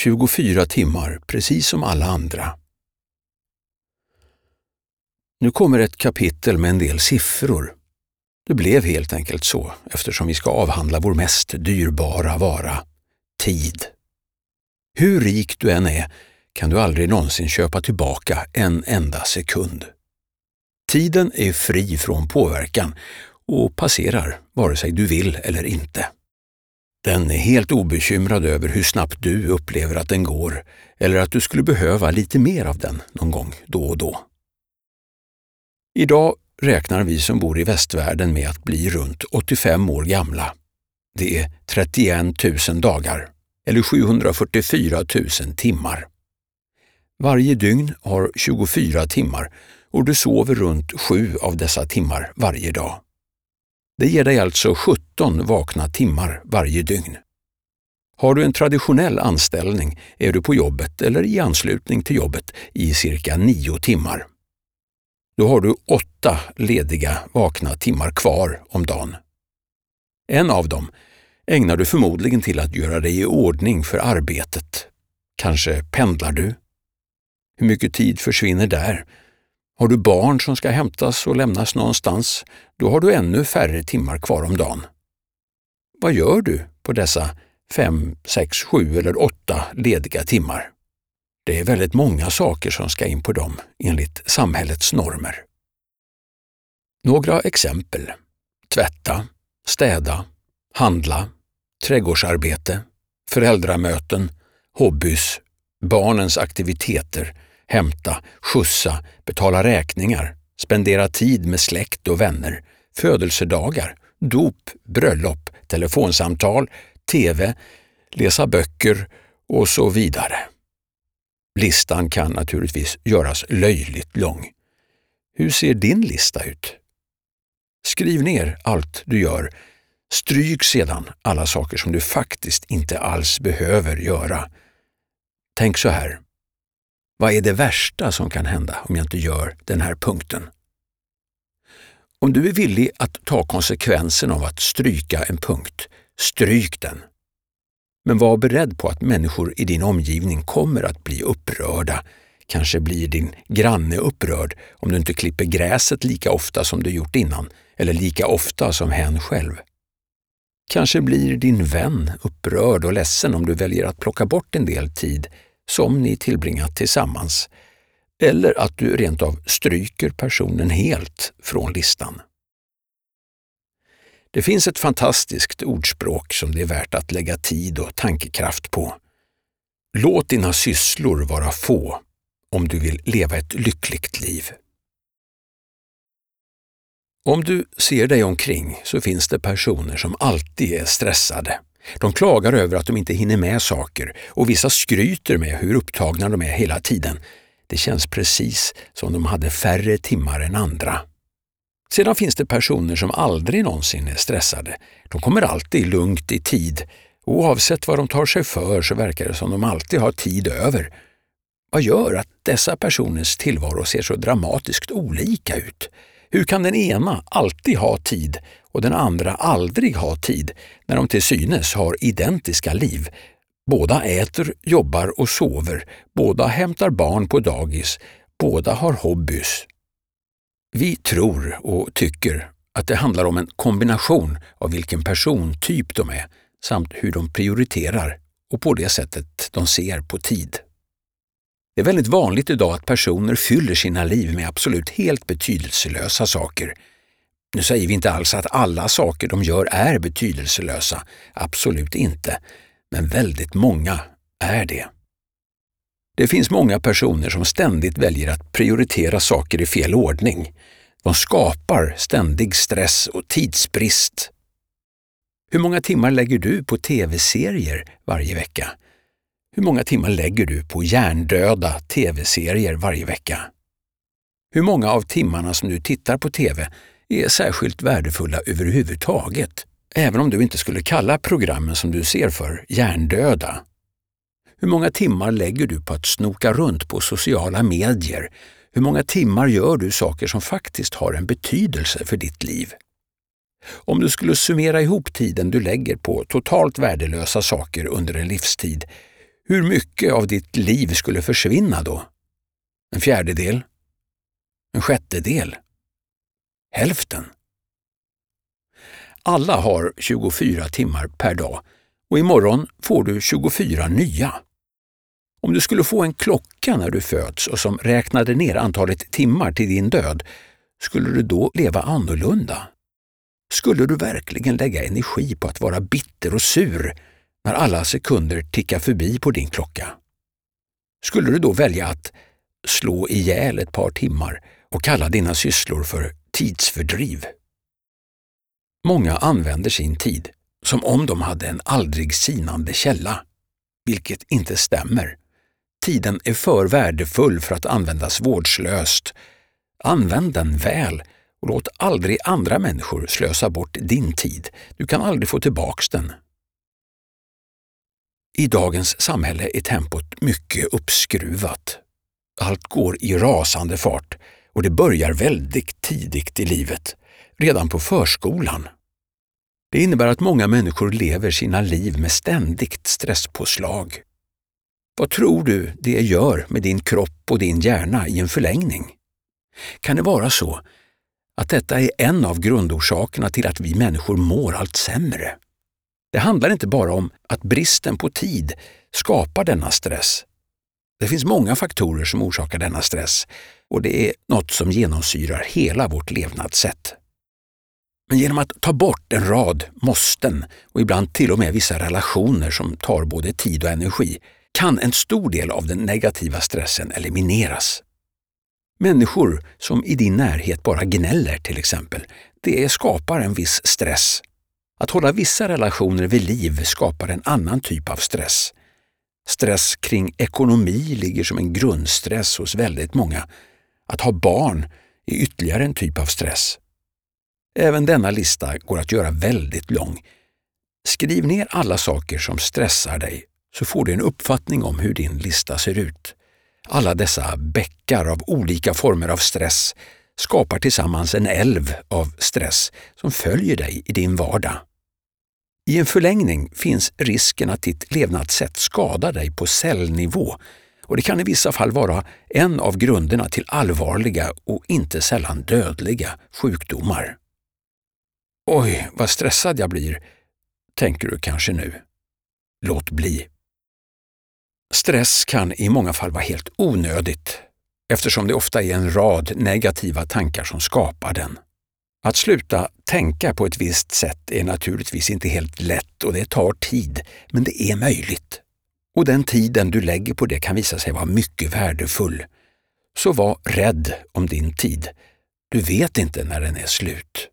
24 timmar, precis som alla andra. Nu kommer ett kapitel med en del siffror. Det blev helt enkelt så eftersom vi ska avhandla vår mest dyrbara vara, tid. Hur rik du än är kan du aldrig någonsin köpa tillbaka en enda sekund. Tiden är fri från påverkan och passerar vare sig du vill eller inte. Den är helt obekymrad över hur snabbt du upplever att den går eller att du skulle behöva lite mer av den någon gång då och då. Idag räknar vi som bor i västvärlden med att bli runt 85 år gamla. Det är 31 000 dagar, eller 744 000 timmar. Varje dygn har 24 timmar och du sover runt sju av dessa timmar varje dag. Det ger dig alltså 17 vakna timmar varje dygn. Har du en traditionell anställning är du på jobbet eller i anslutning till jobbet i cirka nio timmar. Då har du åtta lediga vakna timmar kvar om dagen. En av dem ägnar du förmodligen till att göra dig i ordning för arbetet. Kanske pendlar du? Hur mycket tid försvinner där? Har du barn som ska hämtas och lämnas någonstans, då har du ännu färre timmar kvar om dagen. Vad gör du på dessa fem, sex, sju eller åtta lediga timmar? Det är väldigt många saker som ska in på dem enligt samhällets normer. Några exempel. Tvätta, städa, handla, trädgårdsarbete, föräldramöten, hobbys, barnens aktiviteter, hämta, skjutsa, betala räkningar, spendera tid med släkt och vänner, födelsedagar, dop, bröllop, telefonsamtal, TV, läsa böcker och så vidare. Listan kan naturligtvis göras löjligt lång. Hur ser din lista ut? Skriv ner allt du gör. Stryk sedan alla saker som du faktiskt inte alls behöver göra. Tänk så här. Vad är det värsta som kan hända om jag inte gör den här punkten? Om du är villig att ta konsekvensen av att stryka en punkt, stryk den. Men var beredd på att människor i din omgivning kommer att bli upprörda. Kanske blir din granne upprörd om du inte klipper gräset lika ofta som du gjort innan, eller lika ofta som hen själv. Kanske blir din vän upprörd och ledsen om du väljer att plocka bort en del tid som ni tillbringat tillsammans, eller att du rent av stryker personen helt från listan. Det finns ett fantastiskt ordspråk som det är värt att lägga tid och tankekraft på. Låt dina sysslor vara få om du vill leva ett lyckligt liv. Om du ser dig omkring så finns det personer som alltid är stressade. De klagar över att de inte hinner med saker och vissa skryter med hur upptagna de är hela tiden. Det känns precis som de hade färre timmar än andra. Sedan finns det personer som aldrig någonsin är stressade. De kommer alltid lugnt i tid. Oavsett vad de tar sig för så verkar det som de alltid har tid över. Vad gör att dessa personers tillvaro ser så dramatiskt olika ut? Hur kan den ena alltid ha tid och den andra aldrig ha tid när de till synes har identiska liv? Båda äter, jobbar och sover, båda hämtar barn på dagis, båda har hobbys. Vi tror och tycker att det handlar om en kombination av vilken persontyp de är samt hur de prioriterar och på det sättet de ser på tid. Det är väldigt vanligt idag att personer fyller sina liv med absolut helt betydelselösa saker. Nu säger vi inte alls att alla saker de gör är betydelselösa, absolut inte, men väldigt många är det. Det finns många personer som ständigt väljer att prioritera saker i fel ordning. De skapar ständig stress och tidsbrist. Hur många timmar lägger du på tv-serier varje vecka? Hur många timmar lägger du på hjärndöda tv-serier varje vecka? Hur många av timmarna som du tittar på tv är särskilt värdefulla överhuvudtaget, även om du inte skulle kalla programmen som du ser för hjärndöda? Hur många timmar lägger du på att snoka runt på sociala medier? Hur många timmar gör du saker som faktiskt har en betydelse för ditt liv? Om du skulle summera ihop tiden du lägger på totalt värdelösa saker under en livstid, Hur mycket av ditt liv skulle försvinna då? En fjärdedel? En sjättedel? Hälften? Alla har 24 timmar per dag och imorgon får du 24 nya. Om du skulle få en klocka när du föds och som räknade ner antalet timmar till din död, skulle du då leva annorlunda? Skulle du verkligen lägga energi på att vara bitter och sur när alla sekunder tickar förbi på din klocka? Skulle du då välja att slå ihjäl ett par timmar och kalla dina sysslor för tidsfördriv? Många använder sin tid som om de hade en aldrig sinande källa, vilket inte stämmer. Tiden är för värdefull för att användas vårdslöst. Använd den väl och låt aldrig andra människor slösa bort din tid. Du kan aldrig få tillbaks den. I dagens samhälle är tempot mycket uppskruvat. Allt går i rasande fart och det börjar väldigt tidigt i livet, redan på förskolan. Det innebär att många människor lever sina liv med ständigt stresspåslag. Vad tror du det gör med din kropp och din hjärna i en förlängning? Kan det vara så att detta är en av grundorsakerna till att vi människor mår allt sämre? Det handlar inte bara om att bristen på tid skapar denna stress. Det finns många faktorer som orsakar denna stress och det är något som genomsyrar hela vårt levnadssätt. Men genom att ta bort en rad måsten och ibland till och med vissa relationer som tar både tid och energi kan en stor del av den negativa stressen elimineras. Människor som i din närhet bara gnäller till exempel, det skapar en viss stress. Att hålla vissa relationer vid liv skapar en annan typ av stress. Stress kring ekonomi ligger som en grundstress hos väldigt många. Att ha barn är ytterligare en typ av stress. Även denna lista går att göra väldigt lång. Skriv ner alla saker som stressar dig så får du en uppfattning om hur din lista ser ut. Alla dessa bäckar av olika former av stress skapar tillsammans en älv av stress som följer dig i din vardag. I en förlängning finns risken att ditt levnadssätt skadar dig på cellnivå och det kan i vissa fall vara en av grunderna till allvarliga och inte sällan dödliga sjukdomar. Oj, vad stressad jag blir, tänker du kanske nu. Låt bli. Stress kan i många fall vara helt onödigt eftersom det ofta är en rad negativa tankar som skapar den. Att sluta tänka på ett visst sätt är naturligtvis inte helt lätt och det tar tid, men det är möjligt. Och den tiden du lägger på det kan visa sig vara mycket värdefull. Så var rädd om din tid. Du vet inte när den är slut.